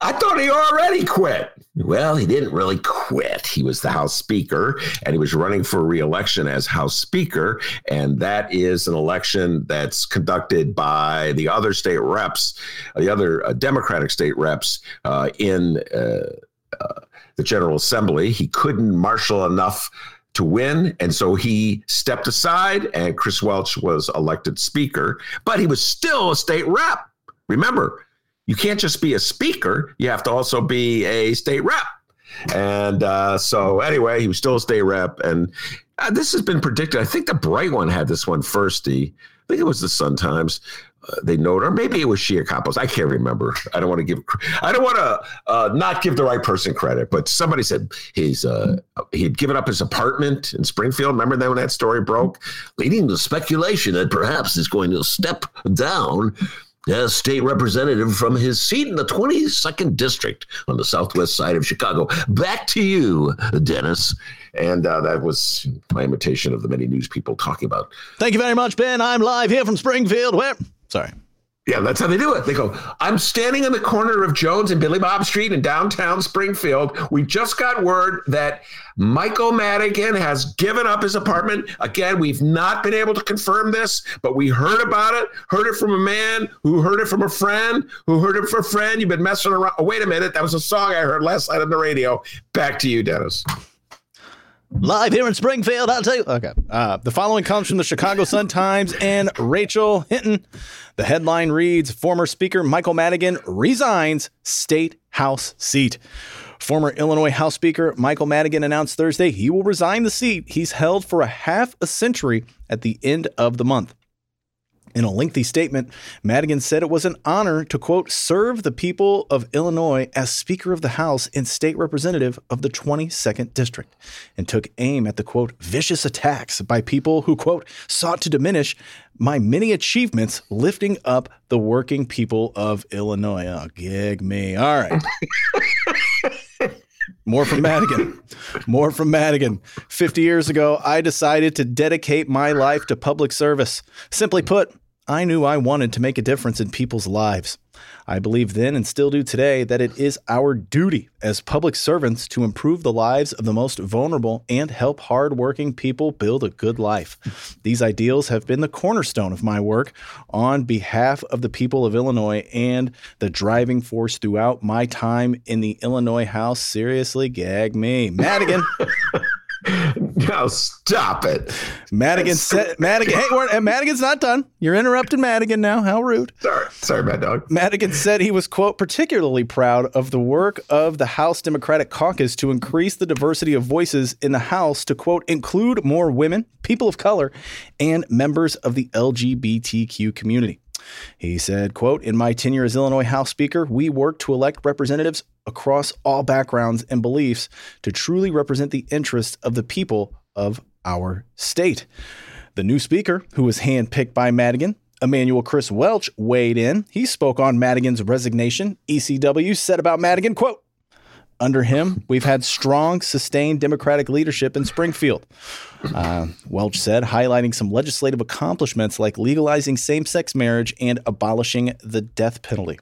I thought he already quit. Well, he didn't really quit. He was the House Speaker and he was running for reelection as House Speaker. And that is an election that's conducted by the other state reps, the other uh, Democratic state reps uh, in uh, uh the General Assembly. He couldn't marshal enough to win. And so he stepped aside, and Chris Welch was elected Speaker, but he was still a state rep. Remember, you can't just be a speaker, you have to also be a state rep. And uh, so, anyway, he was still a state rep. And uh, this has been predicted. I think the Bright One had this one first. The, I think it was the Sun Times. Uh, they note, or maybe it was Shia Kapos. I can't remember. I don't want to give. I don't want to uh, not give the right person credit. But somebody said he's uh, he had given up his apartment in Springfield. Remember that when that story broke, leading to speculation that perhaps he's going to step down as state representative from his seat in the 22nd district on the southwest side of Chicago. Back to you, Dennis. And uh, that was my imitation of the many news people talking about. Thank you very much, Ben. I'm live here from Springfield. Where? Sorry. Yeah, that's how they do it. They go, I'm standing in the corner of Jones and Billy Bob Street in downtown Springfield. We just got word that Michael Madigan has given up his apartment. Again, we've not been able to confirm this, but we heard about it, heard it from a man who heard it from a friend, who heard it from a friend. You've been messing around. Oh, wait a minute. That was a song I heard last night on the radio. Back to you, Dennis. Live here in Springfield, I'll tell you. Okay. Uh, the following comes from the Chicago Sun Times and Rachel Hinton. The headline reads Former Speaker Michael Madigan resigns State House seat. Former Illinois House Speaker Michael Madigan announced Thursday he will resign the seat he's held for a half a century at the end of the month. In a lengthy statement, Madigan said it was an honor to, quote, serve the people of Illinois as Speaker of the House and State Representative of the 22nd District, and took aim at the, quote, vicious attacks by people who, quote, sought to diminish my many achievements lifting up the working people of Illinois. Oh, gig me. All right. More from Madigan. More from Madigan. 50 years ago, I decided to dedicate my life to public service. Simply put, I knew I wanted to make a difference in people's lives. I believe then and still do today that it is our duty as public servants to improve the lives of the most vulnerable and help hardworking people build a good life. These ideals have been the cornerstone of my work on behalf of the people of Illinois and the driving force throughout my time in the Illinois House. Seriously, gag me. Madigan. now stop it. Madigan said, Madigan, hey, we're, uh, Madigan's not done. You're interrupting Madigan now. How rude. Sorry, sorry, Mad Dog. Madigan said he was, quote, particularly proud of the work of the House Democratic Caucus to increase the diversity of voices in the House to, quote, include more women, people of color, and members of the LGBTQ community. He said, quote, In my tenure as Illinois House Speaker, we worked to elect representatives across all backgrounds and beliefs to truly represent the interests of the people of our state. The new speaker, who was handpicked by Madigan, Emanuel Chris Welch, weighed in. He spoke on Madigan's resignation. ECW said about Madigan, quote, under him, we've had strong, sustained Democratic leadership in Springfield. Uh, Welch said, highlighting some legislative accomplishments like legalizing same sex marriage and abolishing the death penalty.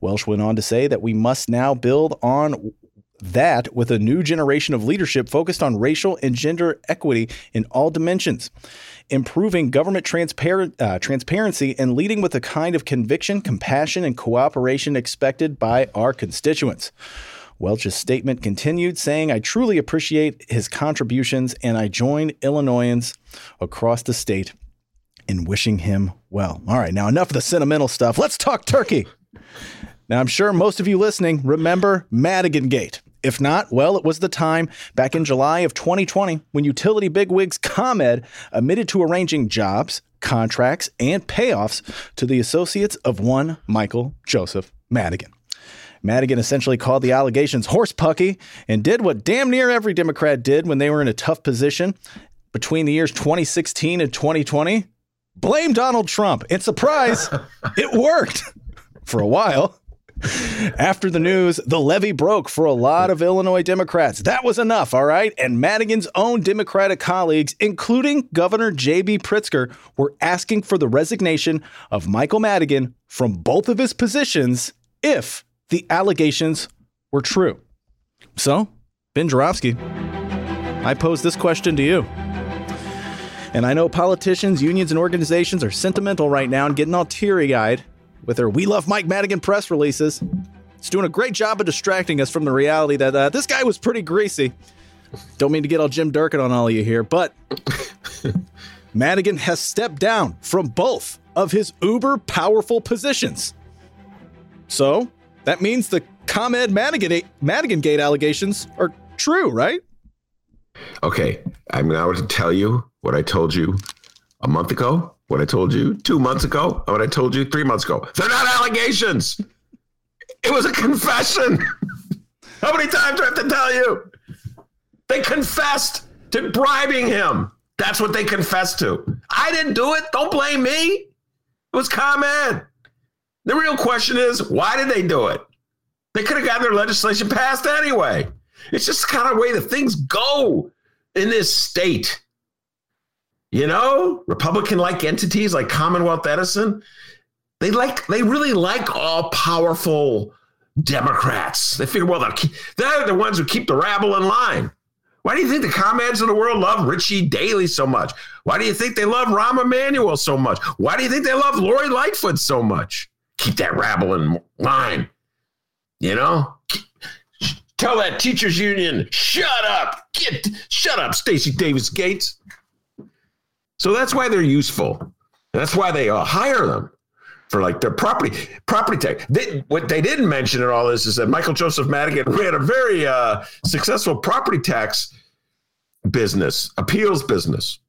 Welch went on to say that we must now build on that with a new generation of leadership focused on racial and gender equity in all dimensions, improving government transparent, uh, transparency, and leading with the kind of conviction, compassion, and cooperation expected by our constituents. Welch's statement continued, saying, I truly appreciate his contributions and I join Illinoisans across the state in wishing him well. All right, now enough of the sentimental stuff. Let's talk turkey. Now, I'm sure most of you listening remember Madigan Gate. If not, well, it was the time back in July of 2020 when utility bigwigs ComEd admitted to arranging jobs, contracts, and payoffs to the associates of one Michael Joseph Madigan. Madigan essentially called the allegations horsepucky and did what damn near every Democrat did when they were in a tough position between the years 2016 and 2020. Blame Donald Trump. And surprise, it worked for a while. After the news, the levee broke for a lot of Illinois Democrats. That was enough, all right? And Madigan's own Democratic colleagues, including Governor J.B. Pritzker, were asking for the resignation of Michael Madigan from both of his positions if the allegations were true. So, Ben Joravsky, I pose this question to you. And I know politicians, unions, and organizations are sentimental right now and getting all teary eyed with their We Love Mike Madigan press releases. It's doing a great job of distracting us from the reality that uh, this guy was pretty greasy. Don't mean to get all Jim Durkin on all of you here, but Madigan has stepped down from both of his uber powerful positions. So that means the ComEd Madigan, Madigan Gate allegations are true, right? Okay, I'm now to tell you what I told you a month ago, what I told you two months ago, what I told you three months ago. They're not allegations. It was a confession. How many times do I have to tell you? They confessed to bribing him. That's what they confessed to. I didn't do it. Don't blame me. It was ComEd. The real question is, why did they do it? They could have gotten their legislation passed anyway. It's just the kind of way that things go in this state. You know, Republican like entities like Commonwealth Edison, they like they really like all powerful Democrats. They figure, well, they're, the ones who keep the rabble in line. Why do you think the ComEds of the world love Richie Daley so much? Why do you think they love Rahm Emanuel so much? Why do you think they love Lori Lightfoot so much? Keep that rabble in line. You know, tell that teachers union, shut up, get, shut up, Stacey Davis Gates. So that's why they're useful. That's why they uh, hire them for like their property property tax. They, what they didn't mention in all this is that Michael Joseph Madigan ran a very uh, successful property tax business, appeals business.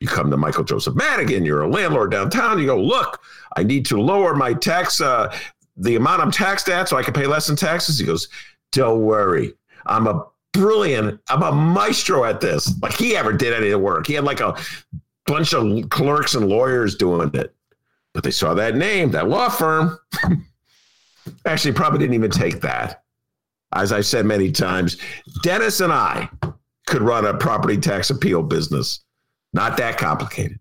You come to Michael Joseph Madigan, you're a landlord downtown. You go, look, I need to lower my tax, uh, the amount I'm taxed at, so I can pay less in taxes. He goes, don't worry, I'm a brilliant, I'm a maestro at this. Like he ever did any of the work. He had like a bunch of clerks and lawyers doing it. But they saw that name, that law firm. Actually, probably didn't even take that. As I've said many times, Dennis and I could run a property tax appeal business. Not that complicated.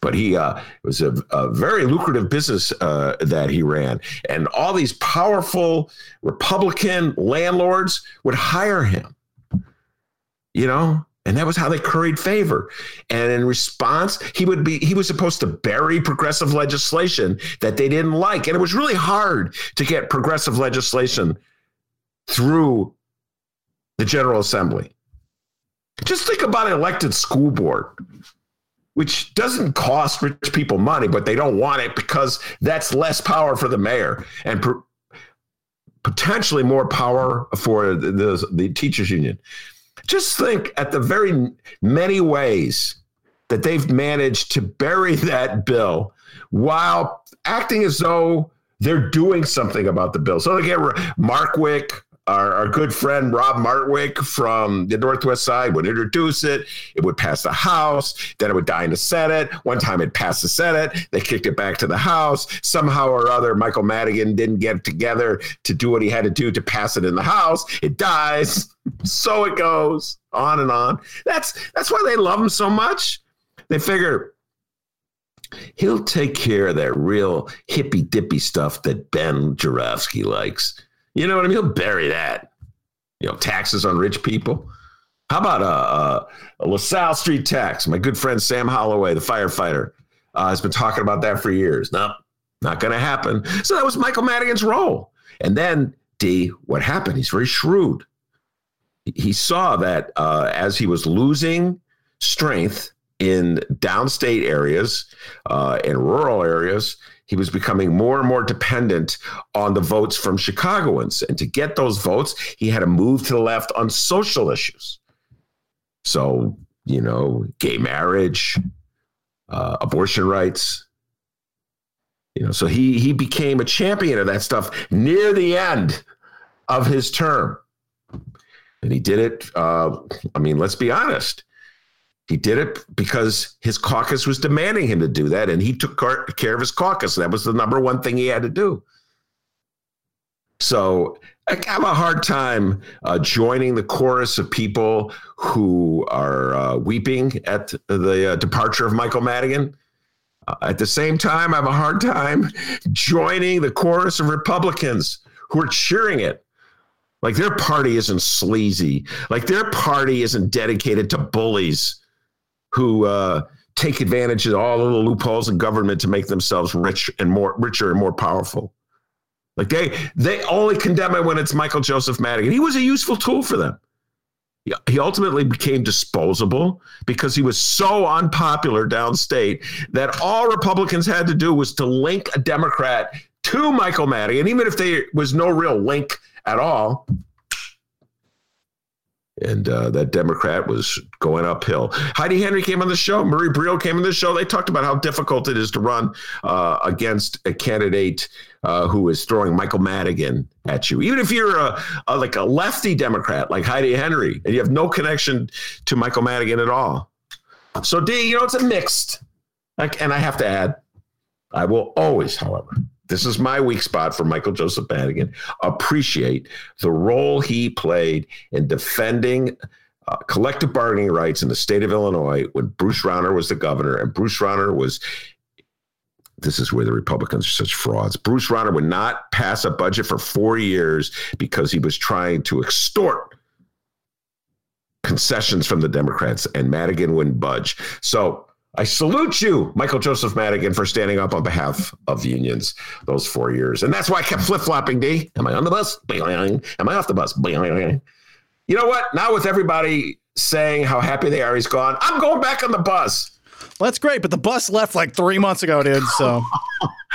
But he uh, was a, a, very lucrative business uh, that he ran. And all these powerful Republican landlords would hire him. You know, and that was how they curried favor. And in response, he would be he was supposed to bury progressive legislation that they didn't like. And it was really hard to get progressive legislation through the General Assembly. Just think about an elected school board, which doesn't cost rich people money, but they don't want it because that's less power for the mayor and potentially more power for the, the, the teachers union. Just think at the very many ways that they've managed to bury that bill while acting as though they're doing something about the bill. So they get Martwick, our, our, good friend Rob Martwick from the Northwest Side would introduce it. It would pass the House. Then it would die in the Senate. One time it passed the Senate. They kicked it back to the House. Somehow or other, Michael Madigan didn't get together to do what he had to do to pass it in the House. It dies. So it goes on and on. That's that's why they love him so much. They figure he'll take care of that real hippy dippy stuff that Ben Joravsky likes you know what I mean? He'll bury that. You know, taxes on rich people. How about a, a, a LaSalle Street tax? My good friend Sam Holloway, the firefighter, uh, has been talking about that for years. No, not going to happen. So that was Michael Madigan's role. And then D, what happened? He's very shrewd. He saw that uh, as he was losing strength in downstate areas uh, and rural areas, he was becoming more and more dependent on the votes from Chicagoans. And to get those votes, he had to move to the left on social issues. So, you know, gay marriage, uh, abortion rights. You know, so he he became a champion of that stuff near the end of his term, and he did it. Uh, I mean, let's be honest. He did it because his caucus was demanding him to do that, and he took care of his caucus. That was the number one thing he had to do. So I have a hard time uh, joining the chorus of people who are uh, weeping at the uh, departure of Michael Madigan. Uh, at the same time, I have a hard time joining the chorus of Republicans who are cheering it. Like their party isn't sleazy. Like their party isn't dedicated to bullies who uh, take advantage of all of the loopholes in government to make themselves rich and more richer and more powerful. Like they they only condemn it when it's Michael Joseph Madigan. He was a useful tool for them. He ultimately became disposable because he was so unpopular downstate that all Republicans had to do was to link a Democrat to Michael Madigan, even if there was no real link at all and uh, that Democrat was going uphill. Heidi Henry came on the show. Marie Brio came on the show. They talked about how difficult it is to run uh, against a candidate uh, who is throwing Michael Madigan at you, even if you're a, a, like a lefty Democrat like Heidi Henry, and you have no connection to Michael Madigan at all. So D, you know, it's a mixed. And I have to add, I will always, however, this is my weak spot for Michael Joseph Madigan. Appreciate the role he played in defending uh, collective bargaining rights in the state of Illinois when Bruce Rauner was the governor, and Bruce Rauner was. This is where the Republicans are such frauds. Bruce Rauner would not pass a budget for four years because he was trying to extort concessions from the Democrats, and Madigan wouldn't budge. So I salute you, Michael Joseph Madigan, for standing up on behalf of the unions those four years. And that's why I kept flip flopping, D. Am I on the bus? Am I off the bus? You know what? Now, with everybody saying how happy they are he's gone, I'm going back on the bus. Well, that's great, but the bus left like three months ago, dude. So,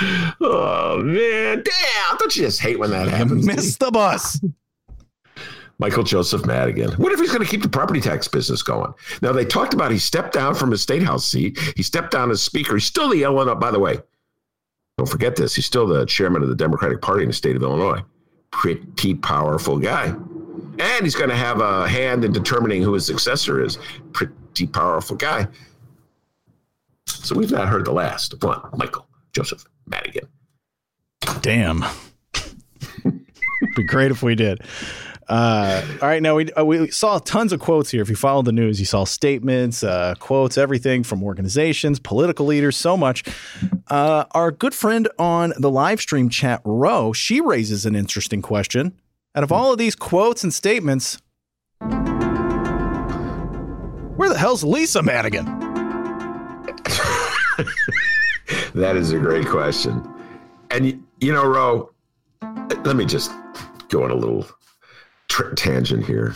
oh man, damn! Don't you just hate when that happens? Miss the bus. Michael Joseph Madigan. What if he's going to keep the property tax business going? Now, they talked about he stepped down from his state house seat. He stepped down as speaker. He's still the Illinois, by the way, don't forget this. He's still the chairman of the Democratic Party in the state of Illinois. Pretty powerful guy. And he's going to have a hand in determining who his successor is. Pretty powerful guy. So we've not heard the last of one, Michael Joseph Madigan. Damn. Be great if we did. Uh, all right, now we uh, we saw tons of quotes here. If you follow the news, you saw statements, uh, quotes, everything from organizations, political leaders, so much. Uh, our good friend on the live stream chat, Row, she raises an interesting question. Out of all of these quotes and statements, where the hell's Lisa Madigan? that is a great question. And you know, Row, let me just go on a little tangent here.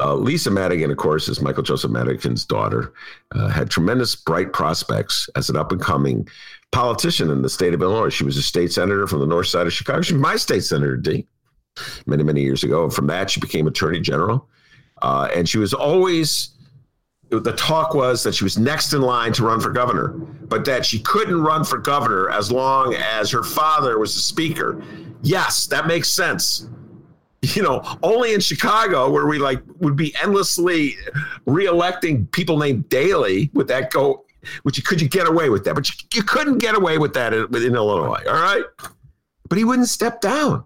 Uh, Lisa Madigan, of course, is Michael Joseph Madigan's daughter, uh, had tremendous bright prospects as an up and coming politician in the state of Illinois. She was a state senator from the north side of Chicago. She was my state senator, D, many, many years ago. And from that, she became attorney general. Uh, and she was always, the talk was that she was next in line to run for governor, but that she couldn't run for governor as long as her father was the speaker. Yes, that makes sense you know, only in Chicago where we like would be endlessly reelecting people named Daley. Would that go? Would you could you get away with that? But you, you couldn't get away with that in, in Illinois. All right, but he wouldn't step down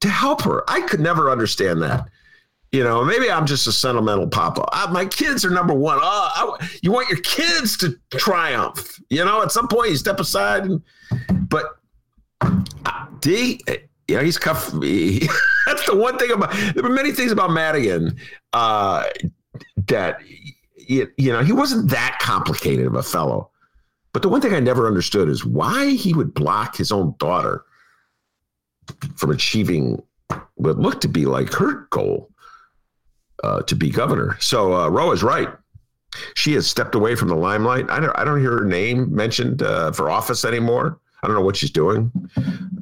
to help her. I could never understand that. You know, maybe I'm just a sentimental papa. I, my kids are number one. Oh, I, you want your kids to triumph. You know, at some point you step aside, and, but uh, D, yeah, he's cuff. He, that's the one thing about. There were many things about Madigan uh, that you, you know he wasn't that complicated of a fellow. But the one thing I never understood is why he would block his own daughter from achieving what looked to be like her goal uh, to be governor. So uh, Roe is right. She has stepped away from the limelight. I don't. I don't hear her name mentioned uh, for office anymore. I don't know what she's doing.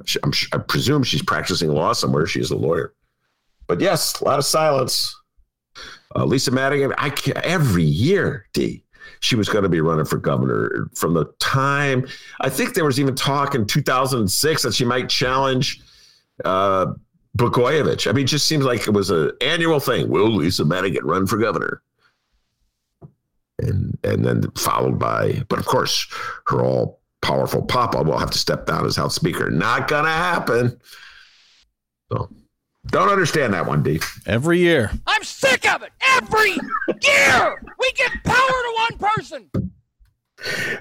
She, I presume she's practicing law somewhere. She's a lawyer. But yes, a lot of silence. Uh, Lisa Madigan, I can't, every year, D, she was going to be running for governor from the time. I think there was even talk in 2006 that she might challenge uh. I mean, it just seems like it was an annual thing. Will Lisa Madigan run for governor? And and then followed by, but of course, her all powerful papa will have to step down as House Speaker. Not gonna happen. So don't understand that one, D. Every year. I'm sick of it. Every year we give power to one person.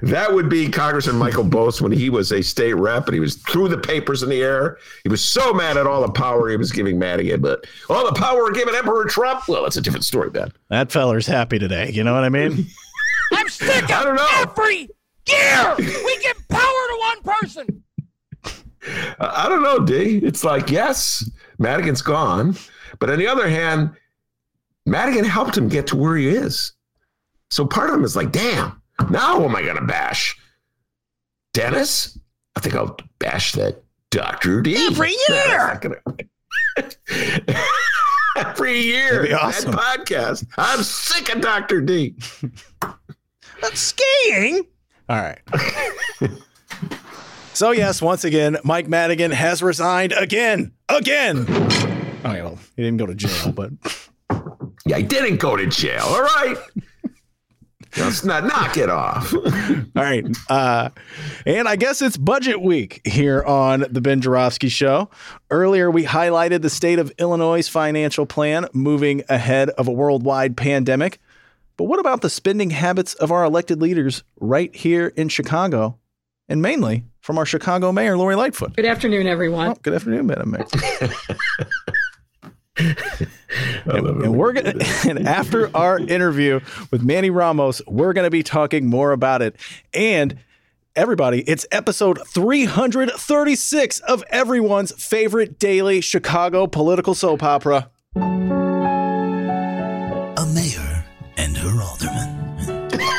That would be Congressman Michael Bost when he was a state rep and he was threw the papers in the air. He was so mad at all the power he was giving Madigan, but all the power we're giving Emperor Trump. Well, that's a different story, Ben. That feller's happy today. You know what I mean? I'm sick of I don't know. every year we give power to one person. I don't know, D. It's like, yes, Madigan's gone. But on the other hand, Madigan helped him get to where he is. So part of him is like, damn, now who am I going to bash? Dennis? I think I'll bash that Dr. D. Every No, year. that's not gonna- Every year. That'd be awesome. That podcast. I'm sick of Dr. D. but skiing. All right. so yes, once again, Mike Madigan has resigned again. Again. Oh, yeah, well, he didn't go to jail, but Yeah, he didn't go to jail. All right. Let's not knock it off. all right. Uh, and I guess it's budget week here on the Ben Joravsky Show. Earlier, we highlighted the state of Illinois' financial plan moving ahead of a worldwide pandemic. But what about the spending habits of our elected leaders right here in Chicago, and mainly from our Chicago mayor, Lori Lightfoot? Good afternoon, everyone. Oh, good afternoon, Madam Mayor. and, and we're gonna and after our interview with Manny Ramos, we're gonna be talking more about it. And everybody, it's episode 336 of everyone's favorite daily Chicago political soap opera.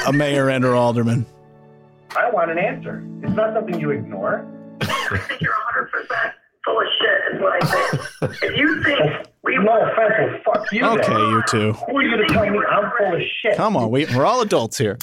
A mayor and her alderman. I want an answer. It's not something you ignore. I think you're 100% full of shit, is what I think. if you think we No offense, well, fuck you. Okay, then. you two. Who are you to tell me I'm full of shit? Come on, we, we're all adults here.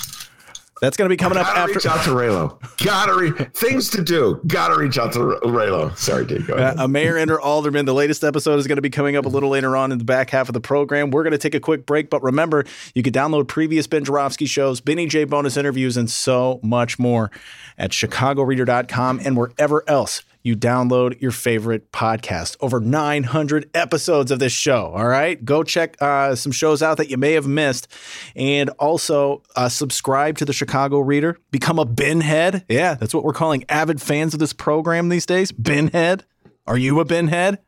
That's gonna be coming up after reach out to Raylo. Gotta re- things to do. Gotta reach out to Raylo. Sorry, Dave. Go ahead. Uh, a mayor and her alderman. The latest episode is going to be coming up a little later on in the back half of the program. We're going to take a quick break, but remember, you can download previous Ben Joravsky shows, Benny J bonus interviews, and so much more at chicagoreader.com and wherever else you download your favorite podcast. Over 900 episodes of this show. All right. Go check uh, some shows out that you may have missed. And also uh, subscribe to the Chicago Reader. Become a bin head. Yeah, that's what we're calling avid fans of this program these days. Bin head. Are you a bin head?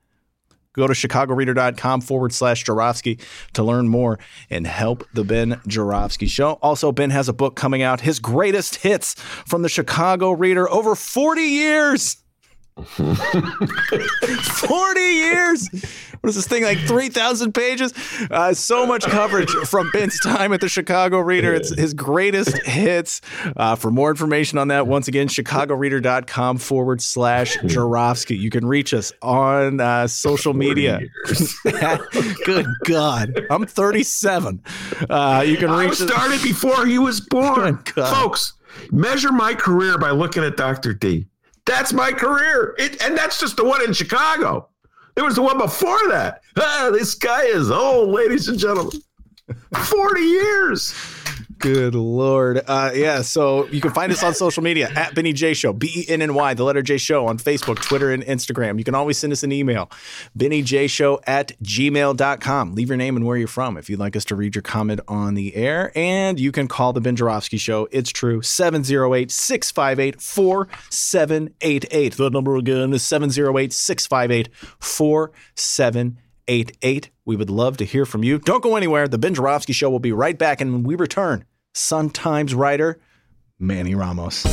Go to chicagoreader.com forward slash Joravsky to learn more and help the Ben Joravsky show. Also, Ben has a book coming out, his greatest hits from the Chicago Reader over 40 years. 40 years. What is this thing like 3,000 pages? Uh, so much coverage from Ben's time at the Chicago Reader. It's his greatest hits. Uh, for more information on that, once again, chicagoreader.com forward slash Joravsky. You can reach us on uh, social media. Good God. I'm 37. Uh, you can I reach us. started before he was born. Folks, measure my career by looking at Dr. D. That's my career. It, and that's just the one in Chicago. There was the one before that. Ah, this guy is old, ladies and gentlemen. 40 years. Good lord. Uh, yeah, so you can find us on social media at Benny J Show, B E N N Y, the letter J Show on Facebook, Twitter, and Instagram. You can always send us an email, Benny J Show at gmail.com. Leave your name and where you're from if you'd like us to read your comment on the air. And you can call the Ben Joravsky Show. It's true, 708 658 4788. The number again is 708 658 4788. We would love to hear from you. Don't go anywhere. The Ben Joravsky Show will be right back. And when we return, Sun Times writer Manny Ramos.